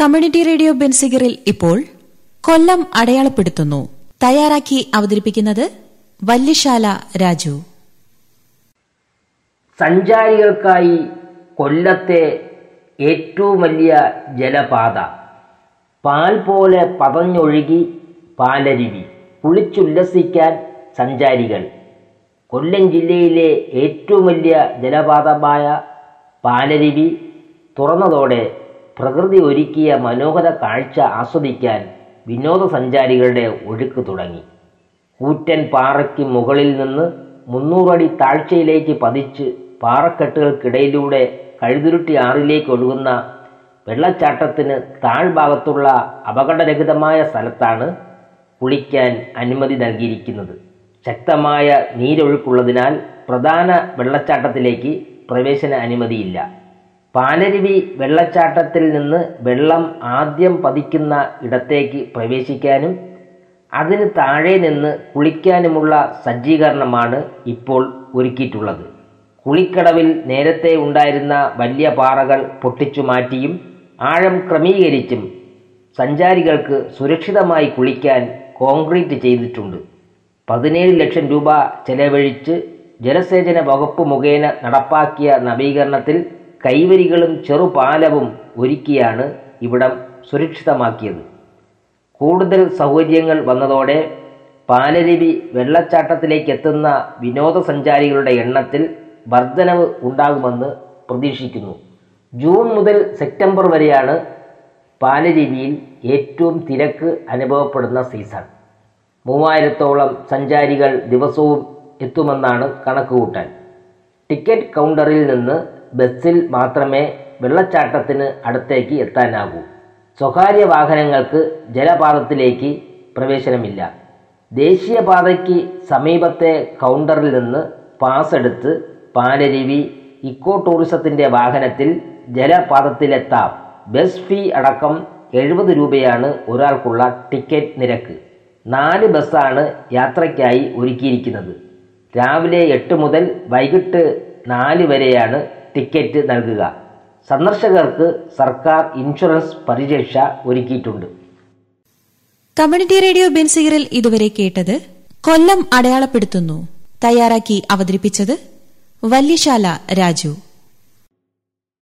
Community radio ബെൻസിഗറിൽ ഇപ്പോൾ കൊല്ലം അടയാളപ്പെടുത്തുന്നു. തയ്യാറാക്കി അവതരിപ്പിക്കുന്നത് വല്യശാല രാജു. സഞ്ചാരികൾക്കായി കൊല്ലത്തെ ഏറ്റവും വലിയ ജലപാത. പാൽ പോലെ പതഞ്ഞൊഴുകി പാലരുവി. കുളിച്ചുല്ലസിക്കാൻ സഞ്ചാരികൾ. കൊല്ലം ജില്ലയിലെ ഏറ്റവും വലിയ ജലപാതമായ പാലരുവി തുറന്നതോടെ പ്രകൃതി ഒരുക്കിയ മനോഹര കാഴ്ച ആസ്വദിക്കാൻ വിനോദസഞ്ചാരികളുടെ ഒഴുക്ക് തുടങ്ങി. കൂറ്റൻ പാറയ്ക്ക് മുകളിൽ നിന്ന് മുന്നൂറടി താഴ്ചയിലേക്ക് പതിച്ച് പാറക്കെട്ടുകൾക്കിടയിലൂടെ കഴുതുരുട്ടി ആറിലേക്ക് ഒഴുകുന്ന വെള്ളച്ചാട്ടത്തിന് താഴ്ഭാഗത്തുള്ള അപകടരഹിതമായ സ്ഥലത്താണ് കുളിക്കാൻ അനുമതി നൽകിയിരിക്കുന്നത്. ശക്തമായ നീരൊഴുക്കുള്ളതിനാൽ പ്രധാന വെള്ളച്ചാട്ടത്തിലേക്ക് പ്രവേശന അനുമതിയില്ല. പാലരുവി വെള്ളച്ചാട്ടത്തിൽ നിന്ന് വെള്ളം ആദ്യം പതിക്കുന്ന ഇടത്തേക്ക് പ്രവേശിക്കാനും അതിന് താഴെ നിന്ന് കുളിക്കാനുമുള്ള സജ്ജീകരണമാണ് ഇപ്പോൾ ഒരുക്കിയിട്ടുള്ളത്. കുളിക്കടവിൽ നേരത്തെ ഉണ്ടായിരുന്ന വലിയ പാറകൾ പൊട്ടിച്ചു മാറ്റിയും ആഴം ക്രമീകരിച്ചും സഞ്ചാരികൾക്ക് സുരക്ഷിതമായി കുളിക്കാൻ കോൺക്രീറ്റ് ചെയ്തിട്ടുണ്ട്. പതിനേഴ് ലക്ഷം രൂപ ചെലവഴിച്ച് ജലസേചന വകുപ്പ് മുഖേന നടപ്പാക്കിയ നവീകരണത്തിൽ കൈവരികളും ചെറുപാലവും ഒരുക്കിയാണ് ഇവിടം സുരക്ഷിതമാക്കിയത്. കൂടുതൽ സൗകര്യങ്ങൾ വന്നതോടെ പാലരുവി വെള്ളച്ചാട്ടത്തിലേക്ക് എത്തുന്ന വിനോദസഞ്ചാരികളുടെ എണ്ണത്തിൽ വർധനവ് ഉണ്ടാകുമെന്ന് പ്രതീക്ഷിക്കുന്നു. ജൂൺ മുതൽ സെപ്റ്റംബർ വരെയാണ് പാലരുവിയിൽ ഏറ്റവും തിരക്ക് അനുഭവപ്പെടുന്ന സീസൺ. മൂവായിരത്തോളം സഞ്ചാരികൾ ദിവസവും എത്തുമെന്നാണ് കണക്കുകൂട്ടൽ. ടിക്കറ്റ് കൗണ്ടറിൽ നിന്ന് ബസ്സിൽ മാത്രമേ വെള്ളച്ചാട്ടത്തിന് അടുത്തേക്ക് എത്താനാകൂ സ്വകാര്യ വാഹനങ്ങൾക്ക് ജലപാതത്തിലേക്ക് പ്രവേശനമില്ല. ദേശീയപാതയ്ക്ക് സമീപത്തെ കൗണ്ടറിൽ നിന്ന് പാസ് എടുത്ത് പാലരുവി ഇക്കോ ടൂറിസത്തിന്റെ വാഹനത്തിൽ ജലപാതത്തിലെത്താം. ബസ് ഫീ അടക്കം എഴുപത് രൂപയാണ് ഒരാൾക്കുള്ള ടിക്കറ്റ് നിരക്ക്. നാല് ബസ്സാണ് യാത്രയ്ക്കായി ഒരുക്കിയിരിക്കുന്നത്. രാവിലെ എട്ട് മുതൽ വൈകിട്ട് നാല് വരെയാണ് ടിക്കറ്റ് നൽകുക. സന്ദർശകർക്ക് സർക്കാർ ഇൻഷുറൻസ് പരിരക്ഷ ഒരുക്കിയിട്ടുണ്ട്. കമ്മ്യൂണിറ്റി റേഡിയോ ബെൻസിഗറിൽ ഇതുവരെ കേട്ടത് കൊല്ലം അടയാളപ്പെടുത്തുന്നു. തയ്യാറാക്കി അവതരിപ്പിച്ചത് വല്യശാല രാജു.